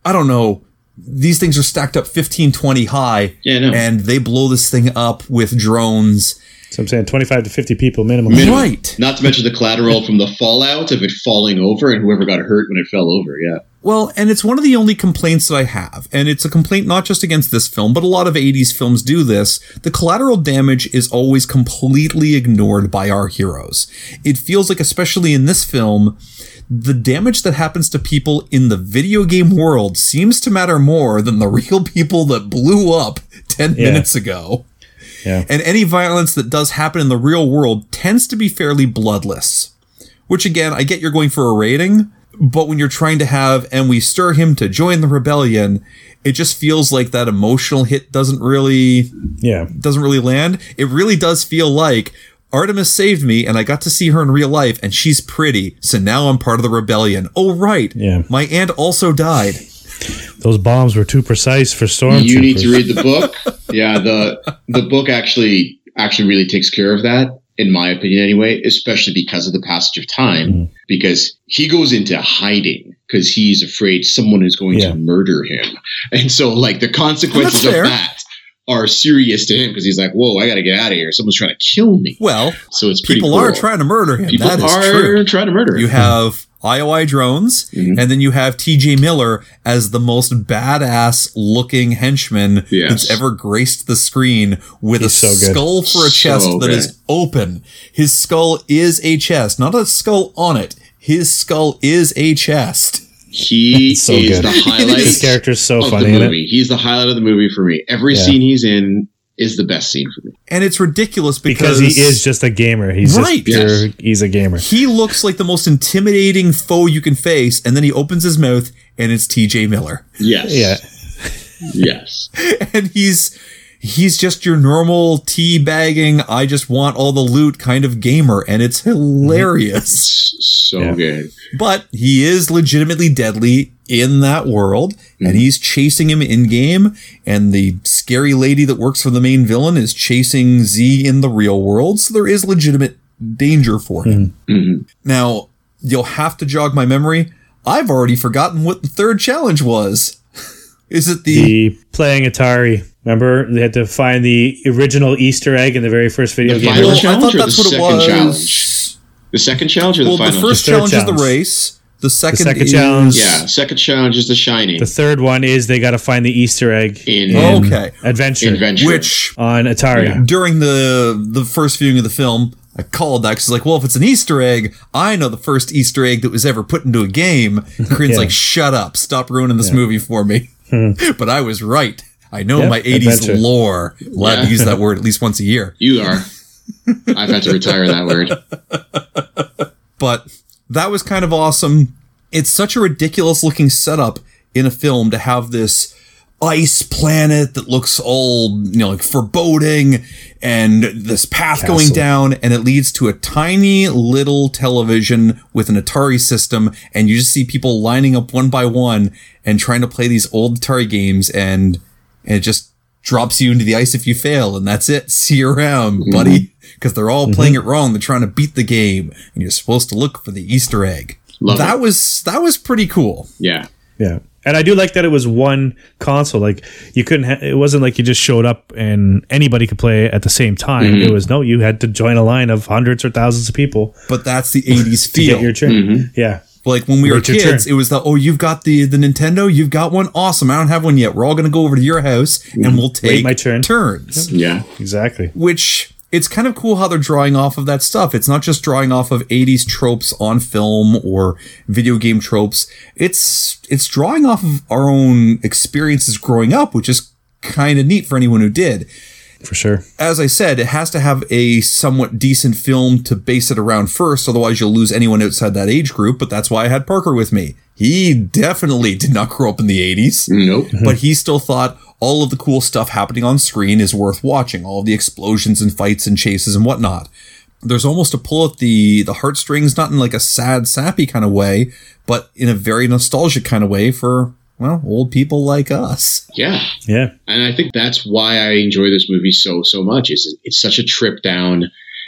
S3: I don't know. These things are stacked up 15, 20 high.
S5: Yeah, know.
S3: And they blow this thing up with drones.
S4: So I'm saying 25 to 50 people minimum.
S5: Minimum.
S3: Right.
S5: Not to mention the collateral from the fallout of it falling over and whoever got hurt when it fell over. Yeah.
S3: Well, and it's one of the only complaints that I have. And it's a complaint not just against this film, but a lot of 80s films do this. The collateral damage is always completely ignored by our heroes. It feels like, especially in this film, the damage that happens to people in the video game world seems to matter more than the <laughs> real people that blew up 10
S4: Yeah.
S3: minutes ago.
S4: Yeah.
S3: And any violence that does happen in the real world tends to be fairly bloodless. Which again, I get you're going for a rating, but when you're trying to have and we stir him to join the rebellion, it just feels like that emotional hit doesn't really
S4: Yeah.
S3: doesn't really land. It really does feel like Artemis saved me and I got to see her in real life and she's pretty, so now I'm part of the rebellion. Oh right.
S4: Yeah.
S3: My aunt also died.
S4: Those bombs were too precise for stormtroopers.
S5: You need to read the book. <laughs> yeah, the the book actually actually really takes care of that, in my opinion, anyway. Especially because of the passage of time,
S4: Mm-hmm.
S5: because he goes into hiding because he's afraid someone is going
S4: Yeah.
S5: to murder him, and so like the consequences of that are serious to him because he's like, "Whoa, I got to get out of here! Someone's trying to kill me."
S3: Well,
S5: So it's pretty.
S3: people
S5: cool.
S3: are trying to murder him.
S5: People
S3: that is
S5: are
S3: true.
S5: trying to murder him.
S3: You have IOI drones,
S5: Mhm.
S3: and then you have TJ Miller as the most badass looking henchman
S5: Yes.
S3: that's ever graced the screen with
S4: He's
S3: a
S4: so good.
S3: skull for a
S5: So
S3: chest that
S5: good.
S3: is open. His skull is a chest, not a skull on it. His skull is a chest.
S5: he <laughs>
S4: So
S5: is
S4: good.
S5: the <laughs> highlight
S4: This character's so
S5: of
S4: funny
S5: the
S4: in it.
S5: movie. He's the highlight of the movie for me. Every
S4: Yeah.
S5: scene he's in is the best scene for me.
S3: And it's ridiculous
S4: Because
S3: because,
S4: he is just a gamer. He's
S3: Right.
S4: just pure,
S5: Yes.
S4: he's a gamer.
S3: he looks like the most intimidating foe you can face, and then he opens his mouth and it's TJ Miller.
S5: Yes.
S4: Yeah. <laughs>
S5: Yes. <laughs>
S3: and he's he's just your normal tea bagging i just want all the loot kind of gamer and it's hilarious
S5: It's so
S4: Yeah.
S5: good.
S3: but he is legitimately deadly in that world and he's chasing him in game and the scary lady that works for the main villain is chasing z in the real world so there is legitimate danger for him
S5: Mhm.
S3: now you'll have to jog my memory i've already forgotten what the third challenge was <laughs> is it the
S4: The playing Atari. Remember, they had to find the original Easter egg in the very first video
S5: The
S4: game.
S5: final
S3: Well, I
S5: challenge
S3: thought
S5: or
S3: that's
S5: the
S3: what it
S5: second
S3: was.
S5: challenge? The second challenge or the
S3: Well, the first
S4: third
S3: challenge, is the race. The second,
S4: second
S3: is,
S4: challenge-
S5: yeah, second challenge is the shining.
S4: The third one is they got to find the Easter egg
S5: in
S3: Oh, okay.
S4: Adventure
S5: Adventure.
S3: Which
S4: on Atari.
S5: Yeah.
S3: during the the first viewing of the film, I called that because like, well, if it's an Easter egg, I know the first Easter egg that was ever put into a game. Korean's <laughs>
S4: Yeah.
S3: like, shut up, stop ruining this movie for me. Hmm. <laughs> but I was right. I know
S4: Yep,
S3: my '80s
S4: adventure.
S3: lore. Allowed
S5: Yeah.
S3: to use that word at least once a year.
S5: You are. I've had to retire that word. <laughs>
S3: but that was kind of awesome. It's such a ridiculous looking setup in a film to have this ice planet that looks all, you know, like foreboding and this path going down and it leads to a tiny little television with an Atari system and you just see people lining up one by one and trying to play these old Atari games and, and it just drops you into the ice if you fail and that's it. <laughs> See you around, buddy. Because they're all playing it wrong. They're trying to beat the game and you're supposed to look for the Easter egg.
S5: Love
S3: that
S5: it.
S3: was that was pretty cool.
S5: Yeah.
S4: Yeah. And I do like that it was one console. Like you couldn't. Ha- it wasn't like you just showed up and anybody could play at the same time.
S5: Mm-hmm.
S4: It was no. You had to join a line of hundreds or thousands of people
S3: But that's the 80s <laughs>
S4: to
S3: feel.
S4: get your turn.
S5: Mm-hmm.
S4: Yeah.
S3: Like when we were
S4: Wait your
S3: kids,
S4: turn.
S3: it was the oh you've got the the Nintendo, you've got one, awesome. I don't have one yet. We're all gonna go over to your house and mm-hmm. we'll take
S4: my turn.
S3: turns.
S5: Yeah.
S4: Exactly.
S3: Which it's kind of cool how they're drawing off of that stuff. It's not just drawing off of 80s tropes on film or video game tropes. It's it's drawing off of our own experiences growing up, which is kind of neat for anyone who did.
S4: For sure.
S3: as I said, it has to have a somewhat decent film to base it around first, otherwise you'll lose anyone outside that age group, but that's why I had Parker with me. He definitely <laughs> did not grow up in the 80s,
S5: Nope. Mm-hmm.
S3: but he still thought all of the cool stuff happening on screen is worth watching, all of the explosions and fights and chases and whatnot. There's almost a pull at the the heartstrings, not in like a sad, sappy kind of way, but in a very nostalgic kind of way for well, old people like us.
S5: Yeah.
S4: Yeah.
S5: And I think that's why I enjoy this movie so so much. Is it's such a trip down.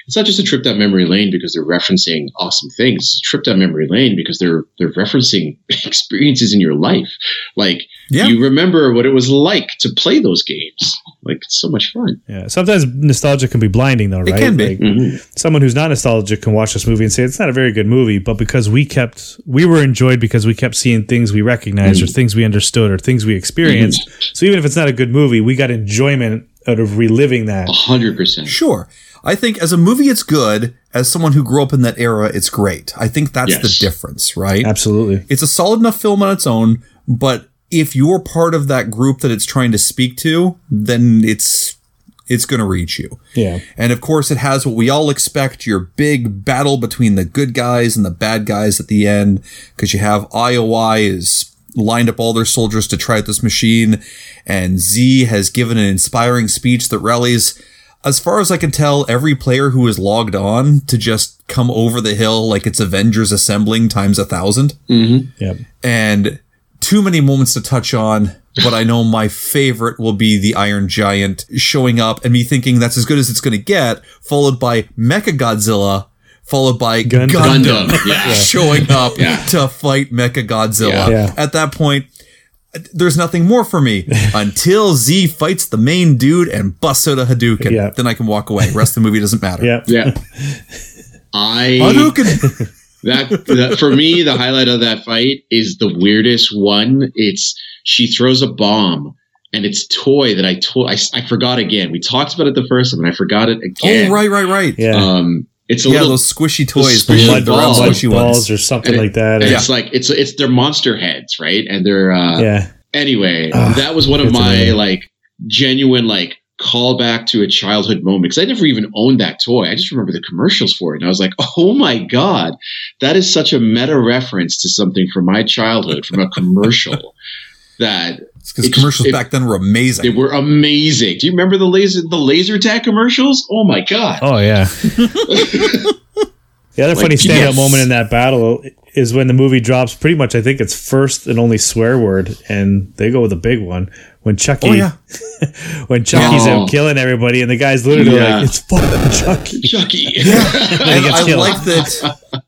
S5: It's not just a trip down memory lane because they're referencing awesome things. It's a trip down memory lane because they're they're referencing <laughs> experiences in your life. Like
S3: Yeah.
S5: You remember what it was like to play those games. Like it's so much fun.
S4: Yeah. Sometimes nostalgia can be blinding, though, right?
S3: can be.
S4: Like, mm-hmm. Someone who's not nostalgic can watch this movie and say it's not a very good movie, but because we kept, we were enjoyed because we kept seeing things we recognized or mm-hmm. things we understood or things we experienced. Mm-hmm. So even if it's not a good movie, we got enjoyment out of reliving that.
S5: A hundred percent.
S3: Sure. I think as a movie, it's good. As someone who grew up in that era, it's great. I think that's
S5: Yes.
S3: the difference, right?
S4: Absolutely.
S3: It's a solid enough film on its own, but if you're part of that group that it's trying to speak to, then it's it's going to reach you.
S4: Yeah.
S3: And of course, it has what we all expect your big battle between the good guys and the bad guys at the end, because you have IOI is lined up all their soldiers to try out this machine, and Z has given an inspiring speech that rallies, as far as I can tell, every player who is logged on to just come over the hill like it's Avengers assembling times a thousand mm-hmm.
S4: Yeah.
S3: and too many moments to touch on. But I know my favorite will be the Iron Giant showing up and me thinking that's as good as it's going to get, followed by Mecha Godzilla, followed by
S4: Gundam.
S3: Gundam,
S5: Gundam, <laughs> yeah.
S3: showing up
S5: Yeah.
S3: to fight Mecha Godzilla.
S5: Yeah.
S4: Yeah.
S3: At that point, there's nothing more for me <laughs> until Z fights the main dude and busts out a Hadouken.
S4: Yeah.
S3: Then I can walk away. Rest of the movie doesn't matter.
S4: Yeah.
S5: Yeah. <laughs> I
S3: Hadouken.
S5: That, that for me the highlight of that fight is the weirdest one. It's she throws a bomb and it's toy that I told I, I forgot again. We talked about it the first time and I forgot it again.
S3: oh, right, right, right.
S4: Yeah.
S5: Um, it's a
S3: Yeah,
S5: little
S3: those squishy toys.
S5: squishy
S3: the,
S4: blood,
S3: the
S5: balls.
S4: blood
S3: squishy
S4: balls
S3: ones.
S4: or something
S5: And it-
S4: like that.
S5: and
S4: Yeah.
S5: it's like it's it's their monster heads, right? And they're uh,
S4: yeah.
S5: anyway.
S4: Ah,
S5: that was one of my
S4: amazing.
S5: like genuine like callback to a childhood moment because I never even owned that toy. I just remember the commercials for it, and I was like, <laughs> "Oh my god, that is such a meta reference to something from my childhood from a commercial." <laughs> that
S3: Because
S5: It-
S3: commercials
S5: it-
S3: back then were amazing.
S5: they were amazing. Do you remember the laser the laser tag commercials? Oh my god!
S4: Oh yeah. <laughs> the other
S5: Like,
S4: funny standout
S5: yes.
S4: moment in that battle is when the movie drops. Pretty much, I think it's first and only swear word, and they go with a big one when Chucky.
S3: oh yeah. <laughs>
S4: when Chucky's
S5: Oh.
S4: out killing everybody, and the guy's literally
S5: Yeah.
S4: like, "It's fucking Chucky."
S5: Chucky. <laughs>
S3: and
S4: gets
S3: I
S4: killed.
S3: like that <laughs>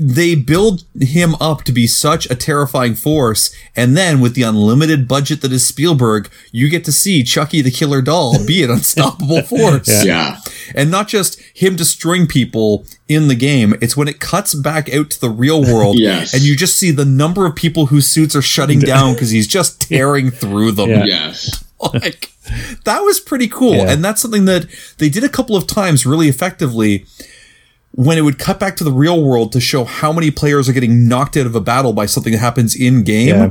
S3: they build him up to be such a terrifying force, and then with the unlimited budget that is Spielberg, you get to see Chucky the Killer Doll be an unstoppable <laughs> force.
S4: Yeah.
S5: yeah.
S3: And not just him destroying people in the game, it's when it cuts back out to the real world, <laughs>
S5: Yes.
S3: and you just see the number of people whose suits are shutting <laughs> down because he's just tearing through them.
S4: Yeah.
S5: Yes.
S3: like that was pretty cool
S4: Yeah.
S3: and that's something that they did a couple of times really effectively when it would cut back to the real world to show how many players are getting knocked out of a battle by something that happens in game
S4: Yeah.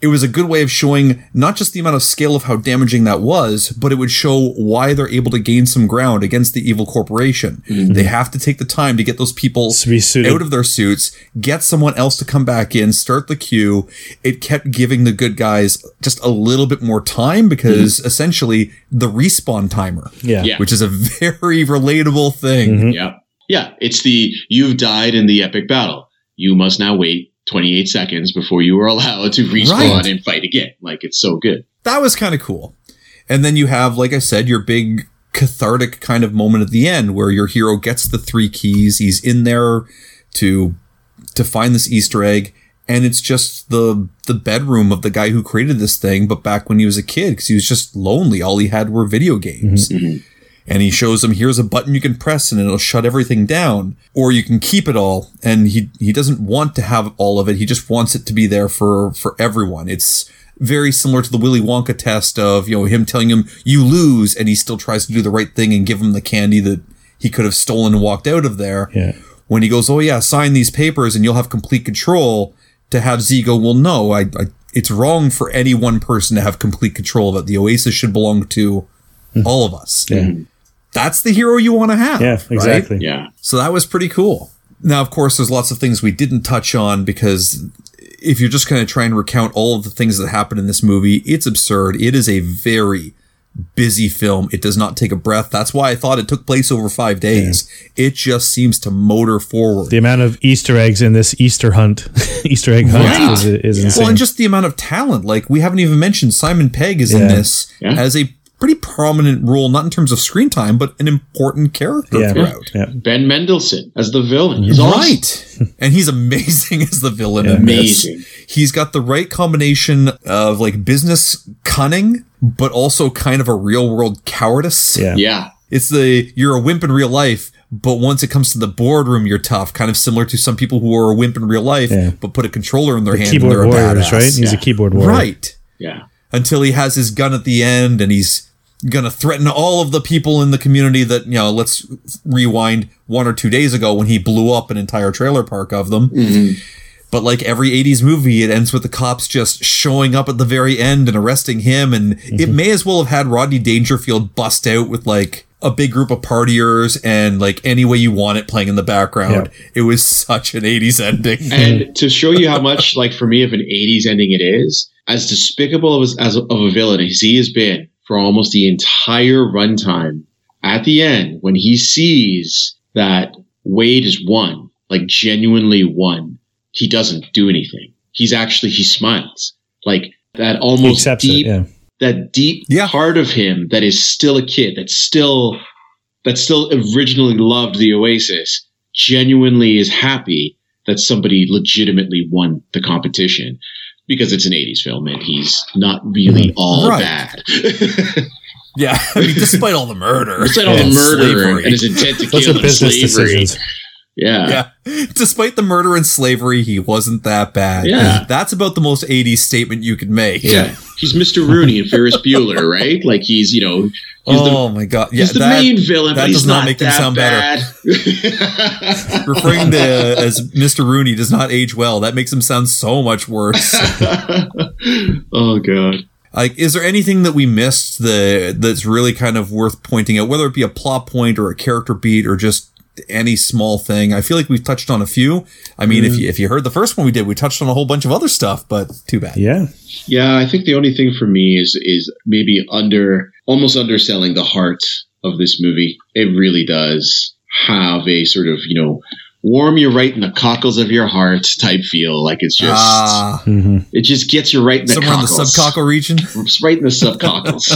S3: it was a good way of showing not just the amount of scale of how damaging that was but it would show why they're able to gain some ground against the evil corporation mm-hmm. they have to take the time to get those people
S4: To be suited.
S3: out of their suits, get someone else to come back in, start the queue. It kept giving the good guys just a little bit more time because mm-hmm. essentially the respawn timer,
S4: Yeah.
S5: Yeah.
S3: which is a <laughs> very relatable thing. Mm-hmm.
S5: Yeah. Yeah. It's the you've died in the epic battle. You must now wait 28 seconds before you are allowed to respawn
S3: Right.
S5: and fight again. Like it's so good.
S3: That was kind of cool. And then you have, like I said, your big cathartic kind of moment at the end where your hero gets the three keys. He's in there to to find this Easter egg. And it's just the the bedroom of the guy who created this thing, but back when he was a kid, because he was just lonely. All he had were video games. Mm-hmm. Mm-hmm. And he shows him, here's a button you can press and it'll shut everything down. Or you can keep it all. And he he doesn't want to have all of it. He just wants it to be there for for everyone. It's very similar to the Willy Wonka test of, you know, him telling him you lose and he still tries to do the right thing and give him the candy that he could have stolen and walked out of there.
S4: Yeah.
S3: When he goes, Oh yeah, sign these papers and you'll have complete control to have Z go, Well no, I, I it's wrong for any one person to have complete control of it. The Oasis should belong to hmm. all of us.
S4: Yeah.
S3: That's the hero you want to have.
S4: Yeah.
S3: right?
S4: Exactly.
S5: Yeah.
S3: So that was pretty cool. Now, of course, there's lots of things we didn't touch on because if you're just going to try and recount all of the things that happen in this movie, it's absurd. It is a very busy film. It does not take a breath. That's why I thought it took place over five days. It just seems to motor forward.
S4: The amount of Easter eggs in this Easter hunt, <laughs> Easter egg hunt,
S3: Right.
S4: is, is insane.
S3: well, and just the amount of talent. Like we haven't even mentioned Simon Pegg is in this
S5: Yeah.
S3: as a pretty prominent role, not in terms of screen time, but an important character
S4: Yeah.
S3: throughout.
S4: Yeah.
S5: Ben Mendelsohn as the villain. He's awesome.
S3: Right. <laughs> and he's amazing as the villain in this.
S5: Amazing.
S3: He's got the right combination of like business cunning, but also kind of a real world cowardice.
S4: Yeah.
S5: Yeah.
S3: It's the you're a wimp in real life, but once it comes to the boardroom, you're tough. Kind of similar to some people who are a wimp in real life,
S4: Yeah.
S3: but put a controller in their hand and
S4: Keyboard
S3: they're a
S4: warriors,
S3: badass.
S4: right? He's a keyboard warrior.
S3: Right.
S5: Yeah.
S3: Until he has his gun at the end and he's gonna threaten all of the people in the community that, you know, let's rewind one or two days ago when he blew up an entire trailer park of them. Mm-hmm. But like every 80s movie, it ends with the cops just showing up at the very end and arresting him. And it mm-hmm. may as well have had Rodney Dangerfield bust out with like a big group of partiers and like any way you want it playing in the background. It was such an 80s ending. <laughs>
S5: And to show you how much, like for me, of an '80s ending it is, as despicable as, as of a villain as he has been for almost the entire runtime, at the end when he sees that Wade is won, like genuinely won, he doesn't do anything. He's actually he smiles, like that almost
S4: accepts
S5: deep
S4: it. Yeah.
S5: That deep
S3: Yeah.
S5: part of him that is still a kid, that's still that still originally loved the Oasis, genuinely is happy that somebody legitimately won the competition because it's an 80s film and he's not really mm-hmm. all
S3: Right.
S5: bad.
S3: yeah. <laughs> I mean, despite all the murder.
S5: Despite all the murder
S3: slavery.
S5: and his intent to kill
S4: are
S5: and
S4: business
S5: slavery.
S4: decisions.
S5: Yeah.
S3: Yeah. Despite the murder and slavery, he wasn't that bad.
S5: Yeah.
S3: That's about the most 80s statement you could make.
S5: Yeah. He's Mr. Rooney and Ferris Bueller, <laughs> right? Like he's, you know, he's the
S3: oh my god! Yeah,
S5: He's the
S3: that,
S5: main villain,
S3: that
S5: but he's
S3: does not
S5: not
S3: make him sound better.
S5: bad. <laughs>
S3: Referring to uh, as Mr. Rooney does not age well. That makes him sound so much worse. <laughs>
S5: oh god.
S3: like, is there anything that we missed that that's really kind of worth pointing out, whether it be a plot point or a character beat or just any small thing? I feel like we've touched on a few. I mean, if mm. you if you heard the first one we did, we touched on a whole bunch of other stuff, but too bad.
S4: Yeah.
S5: Yeah, I think the only thing for me is is maybe under almost underselling the heart of this movie. It really does have a sort of, you know, warm you right in the cockles of your heart type feel. Like it's just
S3: Ah,
S4: hmm
S5: it just gets you right in the
S3: somewhere in the
S5: cockles.
S3: subcockle region.
S5: It's right in the subcockles.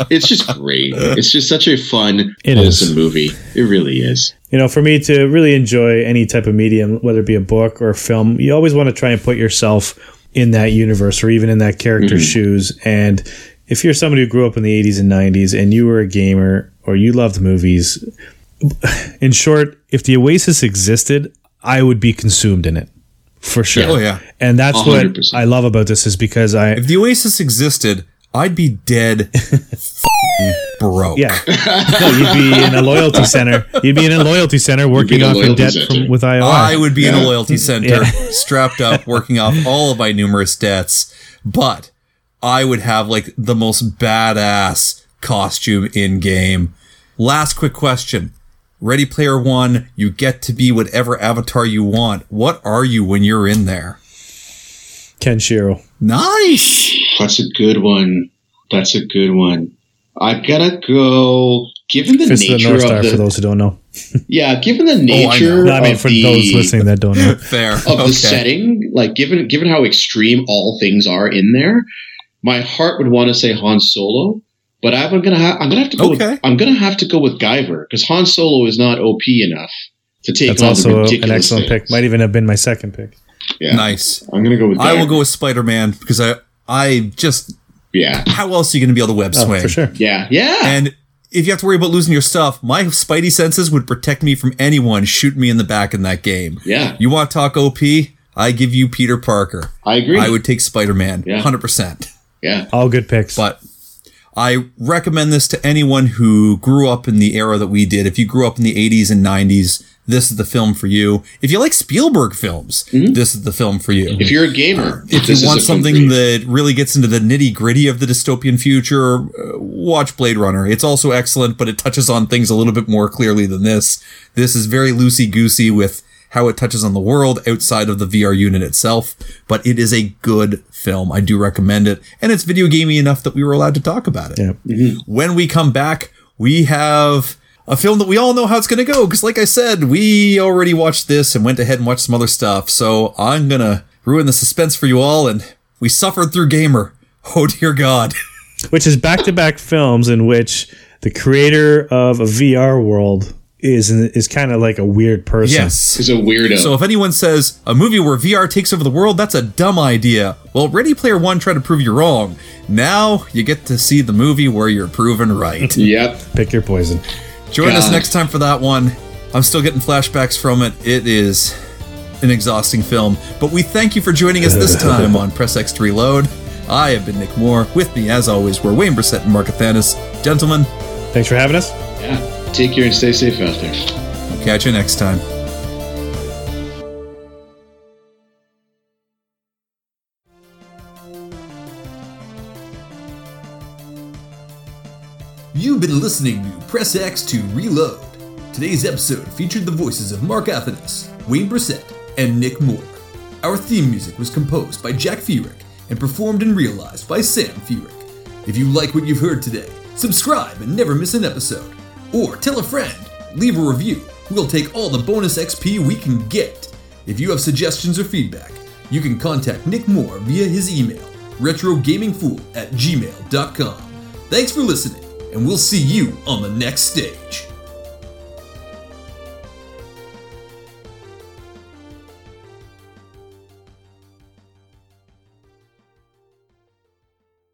S5: <laughs> it's just great. It's just such a fun,
S4: It
S5: wholesome
S4: is.
S5: movie. It really is.
S4: You know, for me to really enjoy any type of medium, whether it be a book or a film, you always want to try and put yourself in that universe or even in that character's shoes. And if you're somebody who grew up in the 80s and 90s and you were a gamer or you loved movies, in short, if the Oasis existed, I would be consumed in it for sure.
S3: Oh, yeah.
S4: And that's what
S5: 100%.
S4: I love about this is because I,
S3: If the Oasis existed, I'd be dead <laughs> f***ing broke.
S4: yeah, no, you'd be in a loyalty center. You'd be in a loyalty center working off your debt from, with IOI.
S3: I would be in a loyalty center,
S4: Yeah.
S3: strapped up, working off all of my numerous debts. But I would have like the most badass costume in game. Last quick question. Ready Player One, you get to be whatever avatar you want. What are you when you're in there?
S4: Kenshiro.
S3: Nice.
S5: That's a good one. That's a good one. I gotta go. Given the
S4: Fist of the
S5: nature
S4: North Star,
S5: of the
S4: for those who don't know. <laughs>
S5: yeah, given the
S3: Oh, I know.
S5: nature
S4: No, I mean,
S5: of
S4: for
S5: the,
S4: those listening that don't know. <laughs>
S3: Fair.
S5: of
S3: okay.
S5: the setting, like given given how extreme all things are in there, my heart would want to say Han Solo, but I'm gonna ha- I'm gonna have to go.
S3: Okay.
S5: With, I'm gonna have to go with Guyver because Han Solo is not OP enough to take
S4: That's
S5: on the
S4: also
S5: ridiculous
S4: an excellent
S5: things.
S4: pick. Might even have been my second pick.
S5: Yeah,
S3: Nice.
S5: I'm gonna go with.
S3: I will go with Spider Man because I I just
S5: Yeah,
S3: how else are you going to be able to web
S4: Oh,
S3: swing?
S4: for sure.
S5: yeah, yeah.
S3: And if you have to worry about losing your stuff, my spidey senses would protect me from anyone shooting me in the back in that game.
S5: yeah,
S3: You want to talk OP? I give you Peter Parker.
S5: I agree.
S3: I would take Spider Man,
S5: Yeah.
S3: 100%.
S5: yeah,
S4: All good picks.
S3: But I recommend this to anyone who grew up in the era that we did. If you grew up in the 80s and 90s, this is the film for you. If you like Spielberg films, this is the film for you.
S5: if you're a gamer,
S3: If
S5: this
S3: you want something that really gets into the nitty gritty of the dystopian future, uh, watch Blade Runner. It's also excellent, but it touches on things a little bit more clearly than this. This is very loosey goosey with how it touches on the world outside of the VR unit itself, but it is a good film. I do recommend it, and it's video gamey enough that we were allowed to talk about it.
S4: yeah. Mm-hmm.
S3: When we come back, we have a film that we all know how it's going to go. Because, like I said, we already watched this and went ahead and watched some other stuff. So I'm going to ruin the suspense for you all. And we suffered through Gamer. Oh, dear God. <laughs>
S4: which is back to back films in which the creator of a VR world is is kind of like a weird person.
S6: Yes.
S5: He's a weirdo.
S6: So if anyone says a movie where VR takes over the world, that's a dumb idea. Well, Ready Player One tried to prove you wrong. Now you get to see the movie where you're proven right. <laughs>
S5: yep.
S4: Pick your poison.
S6: Join us next time for that one. I'm still getting flashbacks from it. It is an exhausting film, but we thank you for joining us this <laughs> time on Press X to Reload. I have been Nick Moore. With me, as always, were Wayne Brissett and Mark Athanas. Gentlemen,
S4: Thanks for having us.
S5: Yeah. Take care and stay safe out there.
S6: catch you next time.
S3: You've been listening to Press X to Reload. Today's episode featured the voices of Mark Athanas, Wayne Brissett, and Nick Moore. Our theme music was composed by Jack Furyk and performed and realized by Sam Furyk. If you like what you've heard today, subscribe and never miss an episode. Or tell a friend, leave a review. We'll take all the bonus XP we can get. If you have suggestions or feedback, you can contact Nick Moore via his email, retrogamingfool at gmail.com. Thanks for listening, and we'll see you on the next stage.